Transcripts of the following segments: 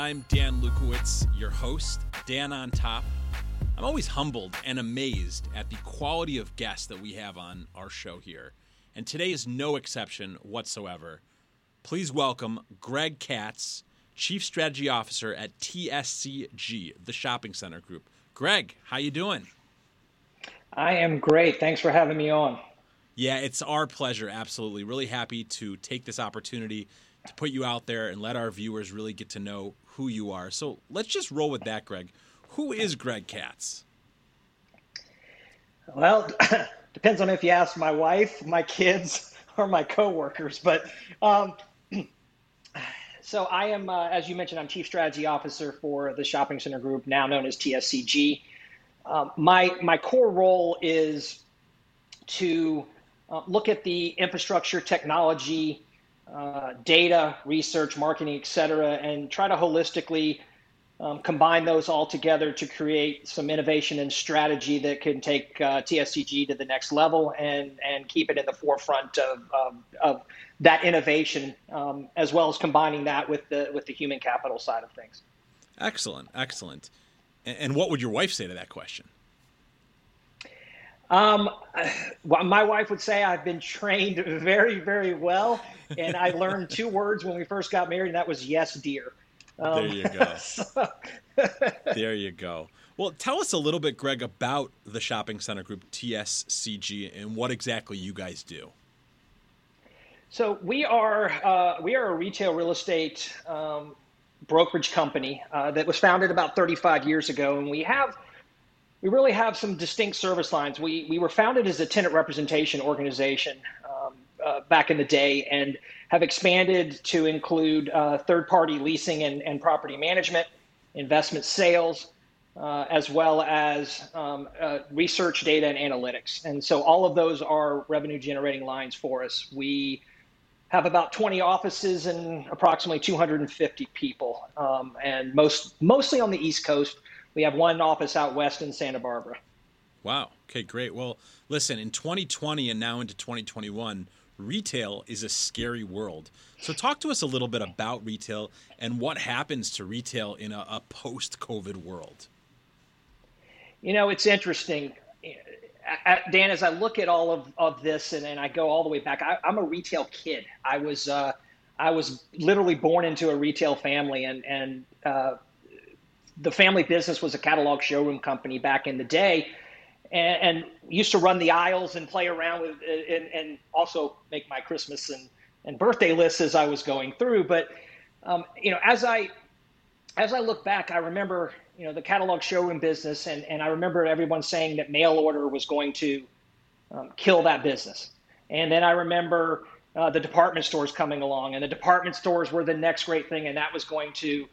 I'm Dan Lukowitz, your host, Dan on Top. I'm always humbled and amazed at the quality of guests that we have on our show here. And today is no exception whatsoever. Please welcome Greg Katz, Chief Strategy Officer at TSCG, the shopping center group. Greg, how you doing? I am great. Thanks for having me on. Yeah, it's our pleasure. Absolutely. Really happy to take this opportunity to put you out there and let our viewers really get to know who you are. So let's just roll with that, Greg. Who is Greg Katz? Well, depends on if you ask my wife, my kids, or my coworkers. But um, so I am, uh, as you mentioned, I'm Chief Strategy Officer for the shopping center group, now known as TSCG. Um, my my core role is to uh, look at the infrastructure, technology, uh, data, research, marketing, et cetera, and try to holistically um, combine those all together to create some innovation and strategy that can take uh, TSCG to the next level and, and keep it in the forefront of, of, of that innovation, um, as well as combining that with the, with the human capital side of things. Excellent, excellent. And what would your wife say to that question? Um, my wife would say I've been trained very, very well, and I learned two words when we first got married, and that was "yes, dear." Um, there you go. so. there you go. Well, tell us a little bit, Greg, about the shopping center group TSCG and what exactly you guys do. So we are uh, we are a retail real estate um, brokerage company uh, that was founded about 35 years ago, and we have we really have some distinct service lines. We, we were founded as a tenant representation organization um, uh, back in the day and have expanded to include uh, third party leasing and, and property management, investment sales, uh, as well as um, uh, research, data, and analytics. And so all of those are revenue generating lines for us. We have about 20 offices and approximately 250 people, um, and most mostly on the East Coast we have one office out west in Santa Barbara. Wow. Okay, great. Well, listen, in 2020 and now into 2021, retail is a scary world. So, talk to us a little bit about retail and what happens to retail in a, a post COVID world. You know, it's interesting. Dan, as I look at all of, of this and, and I go all the way back, I, am a retail kid. I was uh, I was literally born into a retail family, and and uh, the family business was a catalog showroom company back in the day and, and used to run the aisles and play around with and, and, also make my christmas and, and birthday lists as i was going through. But um, you know as i as i look back i remember you know the catalog showroom business and, and i remember everyone saying that mail order was going to um, kill that business. And then i remember uh, the department stores coming along and the department stores were the next great thing and that was going to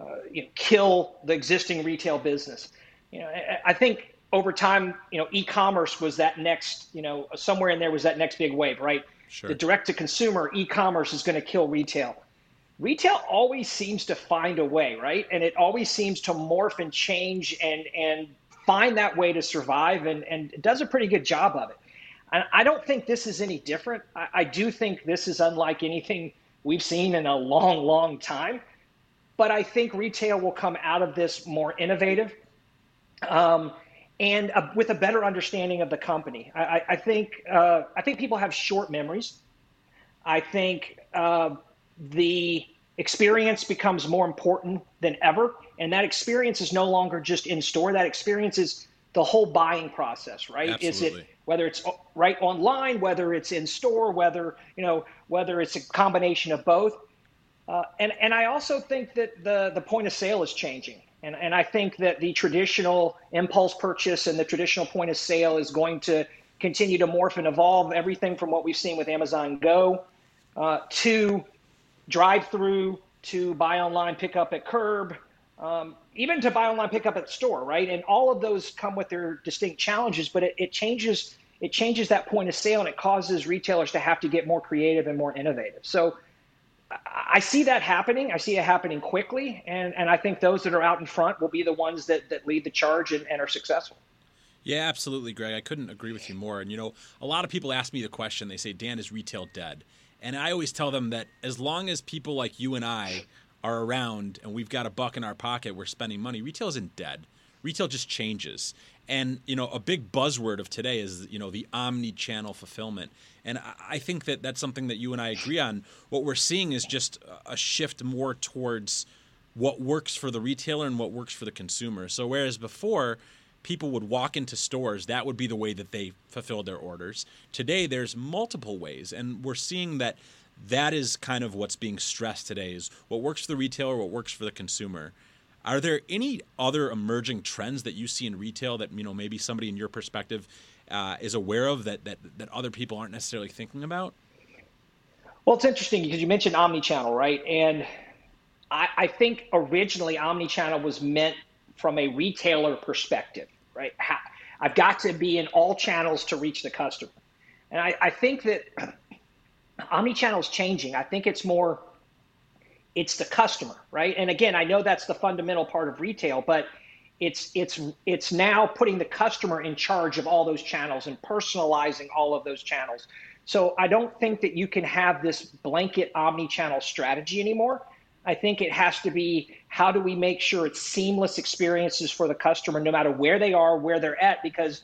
Uh, you know, kill the existing retail business. You know, I, I think over time, you know, e-commerce was that next, you know, somewhere in there was that next big wave, right? Sure. The direct to consumer e-commerce is going to kill retail. Retail always seems to find a way, right? And it always seems to morph and change and and find that way to survive and, and does a pretty good job of it. And I don't think this is any different. I, I do think this is unlike anything we've seen in a long, long time. But I think retail will come out of this more innovative um, and uh, with a better understanding of the company. I, I think uh, I think people have short memories. I think uh, the experience becomes more important than ever, and that experience is no longer just in store. That experience is the whole buying process, right? Absolutely. Is it whether it's right online, whether it's in store, whether you know whether it's a combination of both. Uh, and, and I also think that the, the point of sale is changing. And, and I think that the traditional impulse purchase and the traditional point of sale is going to continue to morph and evolve everything from what we've seen with Amazon Go uh, to drive through to buy online, pick up at curb, um, even to buy online, pick up at store, right? And all of those come with their distinct challenges, but it, it changes it changes that point of sale and it causes retailers to have to get more creative and more innovative. So I see that happening. I see it happening quickly, and, and I think those that are out in front will be the ones that, that lead the charge and, and are successful. Yeah, absolutely, Greg. I couldn't agree with you more. And you know, a lot of people ask me the question. They say, "Dan, is retail dead?" And I always tell them that as long as people like you and I are around and we've got a buck in our pocket, we're spending money. Retail isn't dead. Retail just changes. And you know, a big buzzword of today is you know the omni-channel fulfillment, and I think that that's something that you and I agree on. What we're seeing is just a shift more towards what works for the retailer and what works for the consumer. So whereas before people would walk into stores, that would be the way that they fulfilled their orders. Today there's multiple ways, and we're seeing that that is kind of what's being stressed today is what works for the retailer, what works for the consumer. Are there any other emerging trends that you see in retail that you know maybe somebody in your perspective uh, is aware of that, that that other people aren't necessarily thinking about? Well, it's interesting because you mentioned omni-channel, right? And I, I think originally omni-channel was meant from a retailer perspective, right? I've got to be in all channels to reach the customer, and I, I think that omni-channel is changing. I think it's more it's the customer, right? And again, I know that's the fundamental part of retail, but it's it's it's now putting the customer in charge of all those channels and personalizing all of those channels. So I don't think that you can have this blanket omni-channel strategy anymore. I think it has to be how do we make sure it's seamless experiences for the customer no matter where they are, where they're at because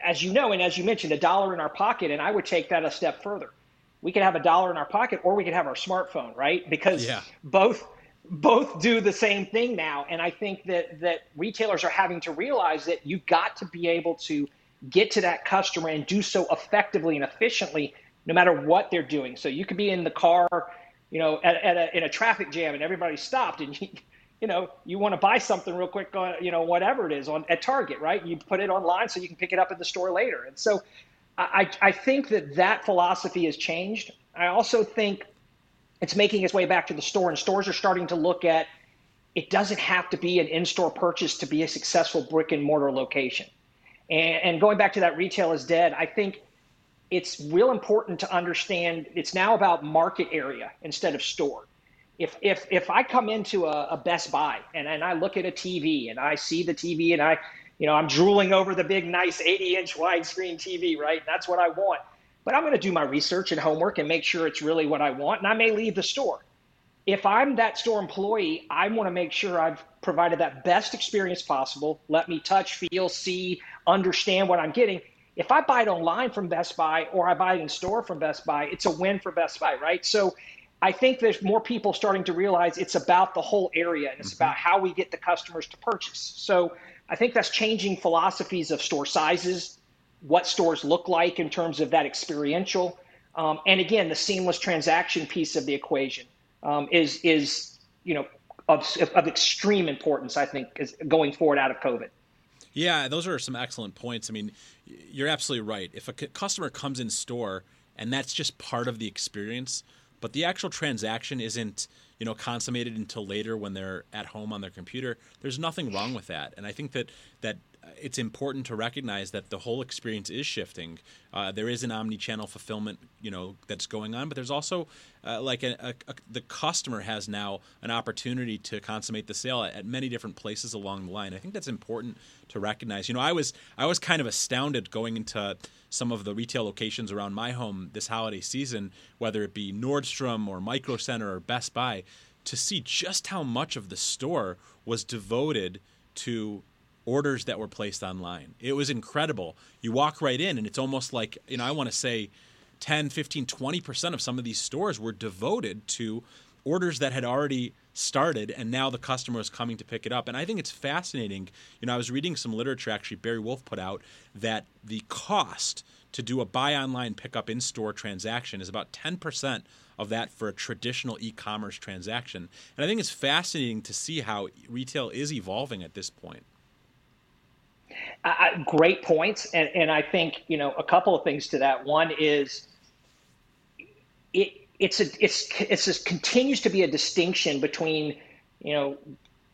as you know and as you mentioned a dollar in our pocket and I would take that a step further we could have a dollar in our pocket or we could have our smartphone, right? Because yeah. both both do the same thing now. And I think that that retailers are having to realize that you've got to be able to get to that customer and do so effectively and efficiently no matter what they're doing. So you could be in the car, you know, at, at a, in a traffic jam and everybody stopped and you, you know, you want to buy something real quick, on, you know, whatever it is on at Target, right? You put it online so you can pick it up at the store later. And so I, I think that that philosophy has changed. I also think it's making its way back to the store, and stores are starting to look at it doesn't have to be an in store purchase to be a successful brick and mortar location. And, and going back to that retail is dead, I think it's real important to understand it's now about market area instead of store. If, if, if I come into a, a Best Buy and, and I look at a TV and I see the TV and I you know, I'm drooling over the big, nice 80 inch widescreen TV, right? That's what I want. But I'm going to do my research and homework and make sure it's really what I want. And I may leave the store. If I'm that store employee, I want to make sure I've provided that best experience possible. Let me touch, feel, see, understand what I'm getting. If I buy it online from Best Buy or I buy it in store from Best Buy, it's a win for Best Buy, right? So I think there's more people starting to realize it's about the whole area and it's mm-hmm. about how we get the customers to purchase. So I think that's changing philosophies of store sizes, what stores look like in terms of that experiential, um, and again, the seamless transaction piece of the equation um, is is you know of, of extreme importance. I think is going forward out of COVID. Yeah, those are some excellent points. I mean, you're absolutely right. If a customer comes in store and that's just part of the experience, but the actual transaction isn't you know consummated until later when they're at home on their computer. There's nothing wrong with that. And i think that that it's important to recognize that the whole experience is shifting. Uh, there is an omni-channel fulfillment, you know, that's going on, but there's also uh, like a, a, a, the customer has now an opportunity to consummate the sale at, at, many different places along the line. I think that's important to recognize. You know, I was I was kind of astounded going into some of the retail locations around my home this holiday season, whether it be Nordstrom or Micro Center or Best Buy, to see just how much of the store was devoted to orders that were placed online. It was incredible. You walk right in, and it's almost like, you know, I want to say 10, 15, 20% of some of these stores were devoted to orders that had already started and now the customer is coming to pick it up and i think it's fascinating you know i was reading some literature actually barry wolf put out that the cost to do a buy online pickup in store transaction is about 10% of that for a traditional e-commerce transaction and i think it's fascinating to see how retail is evolving at this point uh, great points, and and I think you know a couple of things to that. One is it it's a it's it's just continues to be a distinction between you know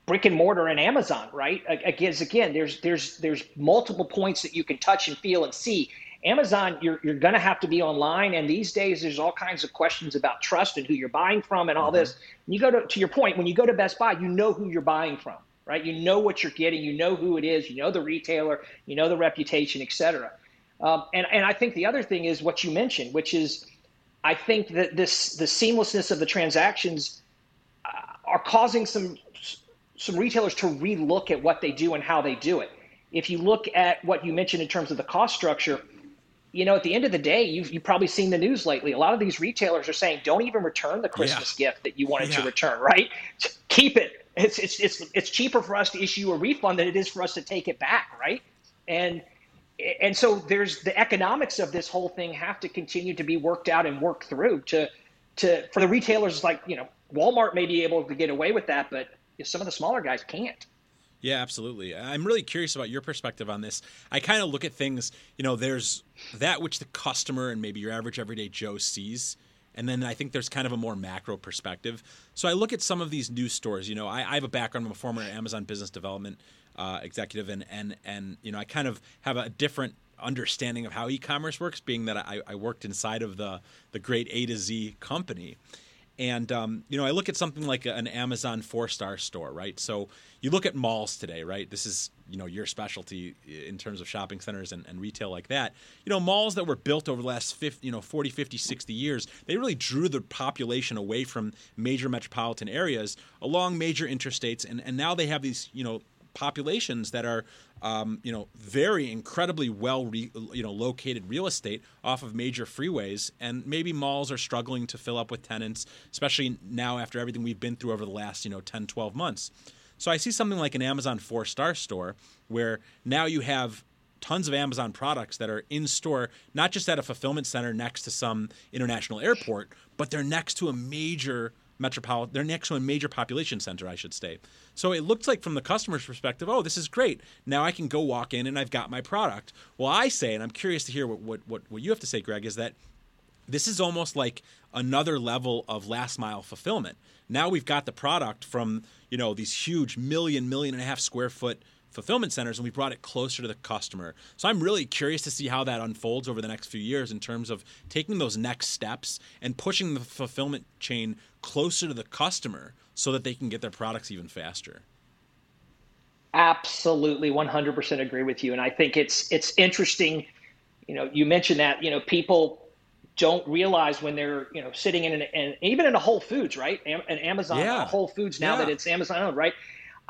brick and mortar and Amazon, right? Again, again, there's there's there's multiple points that you can touch and feel and see. Amazon, you're you're going to have to be online, and these days there's all kinds of questions about trust and who you're buying from and all mm-hmm. this. When you go to to your point, when you go to Best Buy, you know who you're buying from right? You know what you're getting, you know who it is, you know the retailer, you know the reputation, et cetera. Um, and, and I think the other thing is what you mentioned, which is I think that this the seamlessness of the transactions uh, are causing some some retailers to relook at what they do and how they do it. If you look at what you mentioned in terms of the cost structure, you know, at the end of the day, you've, you've probably seen the news lately. A lot of these retailers are saying, don't even return the Christmas yeah. gift that you wanted yeah. to return, right? Keep it. It's, it's, it's, it's cheaper for us to issue a refund than it is for us to take it back, right? And, and so there's the economics of this whole thing have to continue to be worked out and worked through to, to, for the retailers like, you know, Walmart may be able to get away with that, but some of the smaller guys can't. Yeah, absolutely. I'm really curious about your perspective on this. I kind of look at things, you know, there's that which the customer and maybe your average everyday Joe sees. And then I think there's kind of a more macro perspective. So I look at some of these new stores. You know, I, I have a background. I'm a former Amazon business development uh, executive, and and and you know, I kind of have a different understanding of how e-commerce works, being that I, I worked inside of the the great A to Z company. And um, you know, I look at something like an Amazon four star store, right? So you look at malls today, right? This is you know your specialty in terms of shopping centers and, and retail like that. You know, malls that were built over the last 50, you know 40, 50, 60 years, they really drew the population away from major metropolitan areas along major interstates, and and now they have these you know populations that are um, you know very incredibly well re, you know located real estate off of major freeways. And maybe malls are struggling to fill up with tenants especially now after everything we've been through over the last you know 10 12 months. So i see something like an amazon four star store where now you have tons of amazon products that are in store not just at a fulfillment center next to some international airport but they're next to a major metropolitan. They're next to a major population center, I should say. So it looks like from the customer's perspective, oh, this is great. Now I can go walk in and I've got my product. Well, I say, and I'm curious to hear what what what, what you have to say, Greg, is that this is almost like another level of last mile fulfillment. Now we've got the product from you know these huge million million and a half square foot fulfillment centers and we brought it closer to the customer. So I'm really curious to see how that unfolds over the next few years in terms of taking those next steps and pushing the fulfillment chain closer to the customer so that they can get their products even faster. Absolutely 100% agree with you and I think it's it's interesting you know you mentioned that you know people don't realize when they're you know sitting in an, and even in a Whole Foods, right? An Amazon, yeah. Whole Foods now yeah. that it's Amazon owned, right?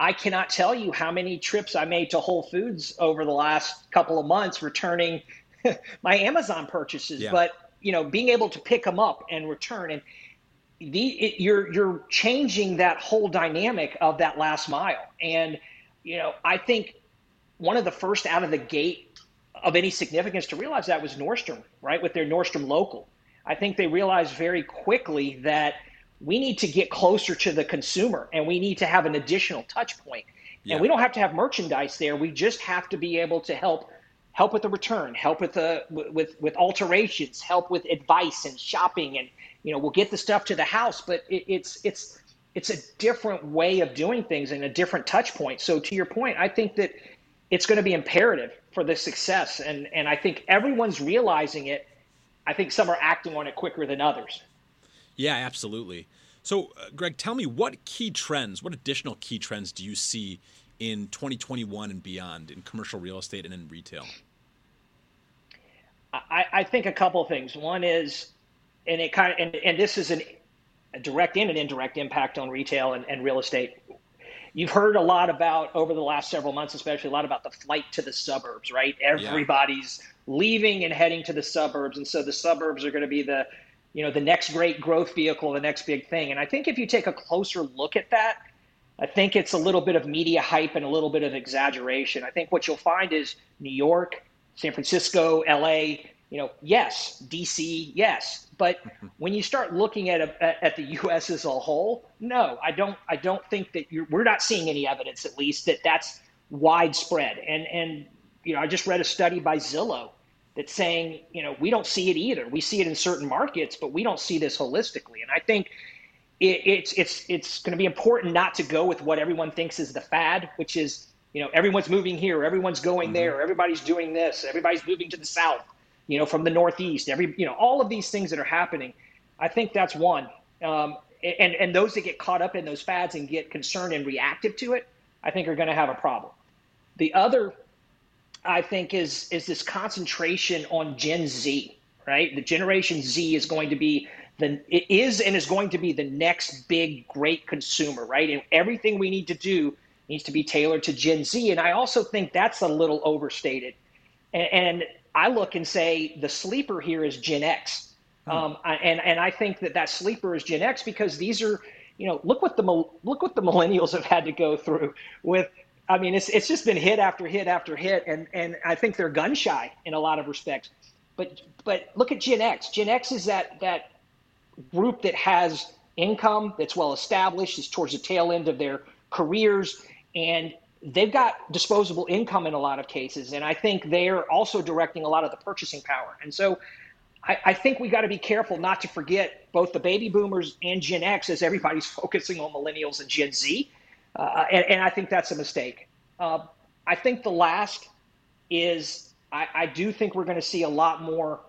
I cannot tell you how many trips I made to Whole Foods over the last couple of months returning my Amazon purchases. Yeah. But you know, being able to pick them up and return and the it, you're you're changing that whole dynamic of that last mile. And you know, I think one of the first out of the gate of any significance to realize that was Nordstrom, right, with their Nordstrom local. I think they realized very quickly that we need to get closer to the consumer and we need to have an additional touch point. Yeah. And we don't have to have merchandise there. We just have to be able to help help with the return, help with the with with alterations, help with advice and shopping and you know, we'll get the stuff to the house, but it, it's it's it's a different way of doing things and a different touch point. So to your point, I think that it's going to be imperative for the success and and I think everyone's realizing it. I think some are acting on it quicker than others. Yeah, absolutely. So, uh, Greg, tell me what key trends, what additional key trends do you see in 2021 and beyond in commercial real estate and in retail? I, I think a couple of things. One is, and it kind of, and, and this is an, a direct and an indirect impact on retail and, and real estate. You've heard a lot about over the last several months, especially a lot about the flight to the suburbs, right? Everybody's yeah. leaving and heading to the suburbs, and so the suburbs are going to be the you know the next great growth vehicle, the next big thing. And I think if you take a closer look at that, I think it's a little bit of media hype and a little bit of exaggeration. I think what you'll find is New York, San Francisco, LA, you know, yes, DC, yes, but when you start looking at a, at the U.S. as a whole, no, I don't. I don't think that you're. We're not seeing any evidence, at least, that that's widespread. And and you know, I just read a study by Zillow that's saying, you know, we don't see it either. We see it in certain markets, but we don't see this holistically. And I think it, it's it's it's going to be important not to go with what everyone thinks is the fad, which is you know everyone's moving here, everyone's going mm-hmm. there, everybody's doing this, everybody's moving to the south, you know, from the northeast. Every you know all of these things that are happening. I think that's one. Um, and and those that get caught up in those fads and get concerned and reactive to it, I think are going to have a problem. The other I think is is this concentration on Gen Z, right? The Generation Z is going to be the it is and is going to be the next big great consumer, right? And everything we need to do needs to be tailored to Gen Z. And I also think that's a little overstated. And, and I look and say the sleeper here is Gen X. Hmm. Um, and and I think that that sleeper is Gen X because these are, you know, look what the look what the millennials have had to go through with. I mean, it's it's just been hit after hit after hit, and and I think they're gun shy in a lot of respects. But but look at Gen X. Gen X is that that group that has income that's well established, is towards the tail end of their careers, and they've got disposable income in a lot of cases. And I think they're also directing a lot of the purchasing power. And so I, I think we got to be careful not to forget both the baby boomers and Gen X as everybody's focusing on millennials and Gen Z. Uh, and, and, I think that's a mistake. Uh, I think the last is I, I do think we're going to see a lot more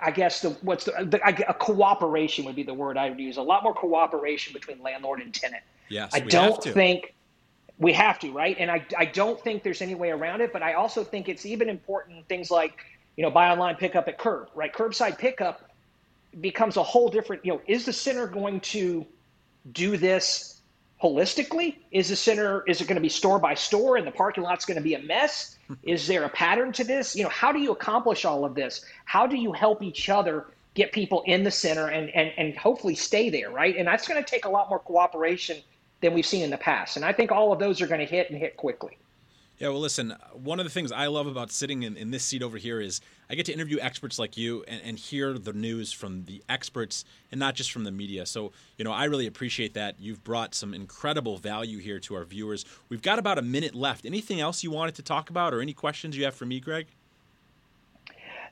I guess the what's the, the a cooperation would be the word I would use. A lot more cooperation between landlord and tenant. Yes, I don't think we have to, right? And I I don't think there's any way around it. But I also think it's even important things like you know buy online pickup at curb, right? Curbside pickup becomes a whole different. You know, is the center going to do this holistically? Is the center is it going to be store by store and the parking lot's going to be a mess? Hmm. is there a pattern to this? You know, how do you accomplish all of this? How do you help each other get people in the center and and and hopefully stay there, right? And that's going to take a lot more cooperation than we've seen in the past. And I think all of those are going to hit and hit quickly. Yeah, well, listen, one of the things I love about sitting in, in this seat over here is I get to interview experts like you and, and, hear the news from the experts and not just from the media. So, you know, I really appreciate that. You've brought some incredible value here to our viewers. We've got about a minute left. Anything else you wanted to talk about or any questions you have for me, Greg?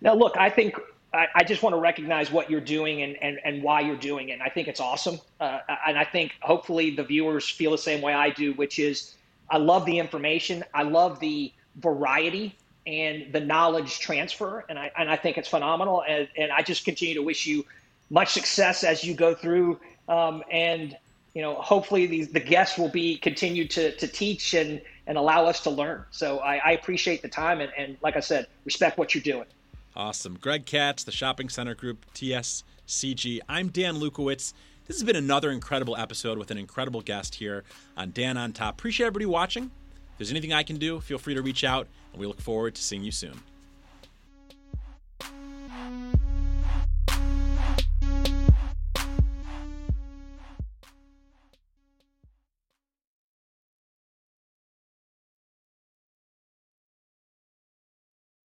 Now, look, I think I, just want to recognize what you're doing and, and, and why you're doing it. And I think it's awesome. Uh, and I think hopefully the viewers feel the same way I do, which is I love the information. I love the variety and the knowledge transfer, and I and I think it's phenomenal. And, and I just continue to wish you much success as you go through. Um, and you know, hopefully these the guests will be continue to to teach and and allow us to learn. So I, I appreciate the time and, and like I said, respect what you're doing. Awesome, Greg Katz, the Shopping Center Group, TSCG. I'm Dan Lukowitz. This has been another incredible episode with an incredible guest here on Dan on Top. Appreciate everybody watching. If there's anything I can do, feel free to reach out, and we look forward to seeing you soon.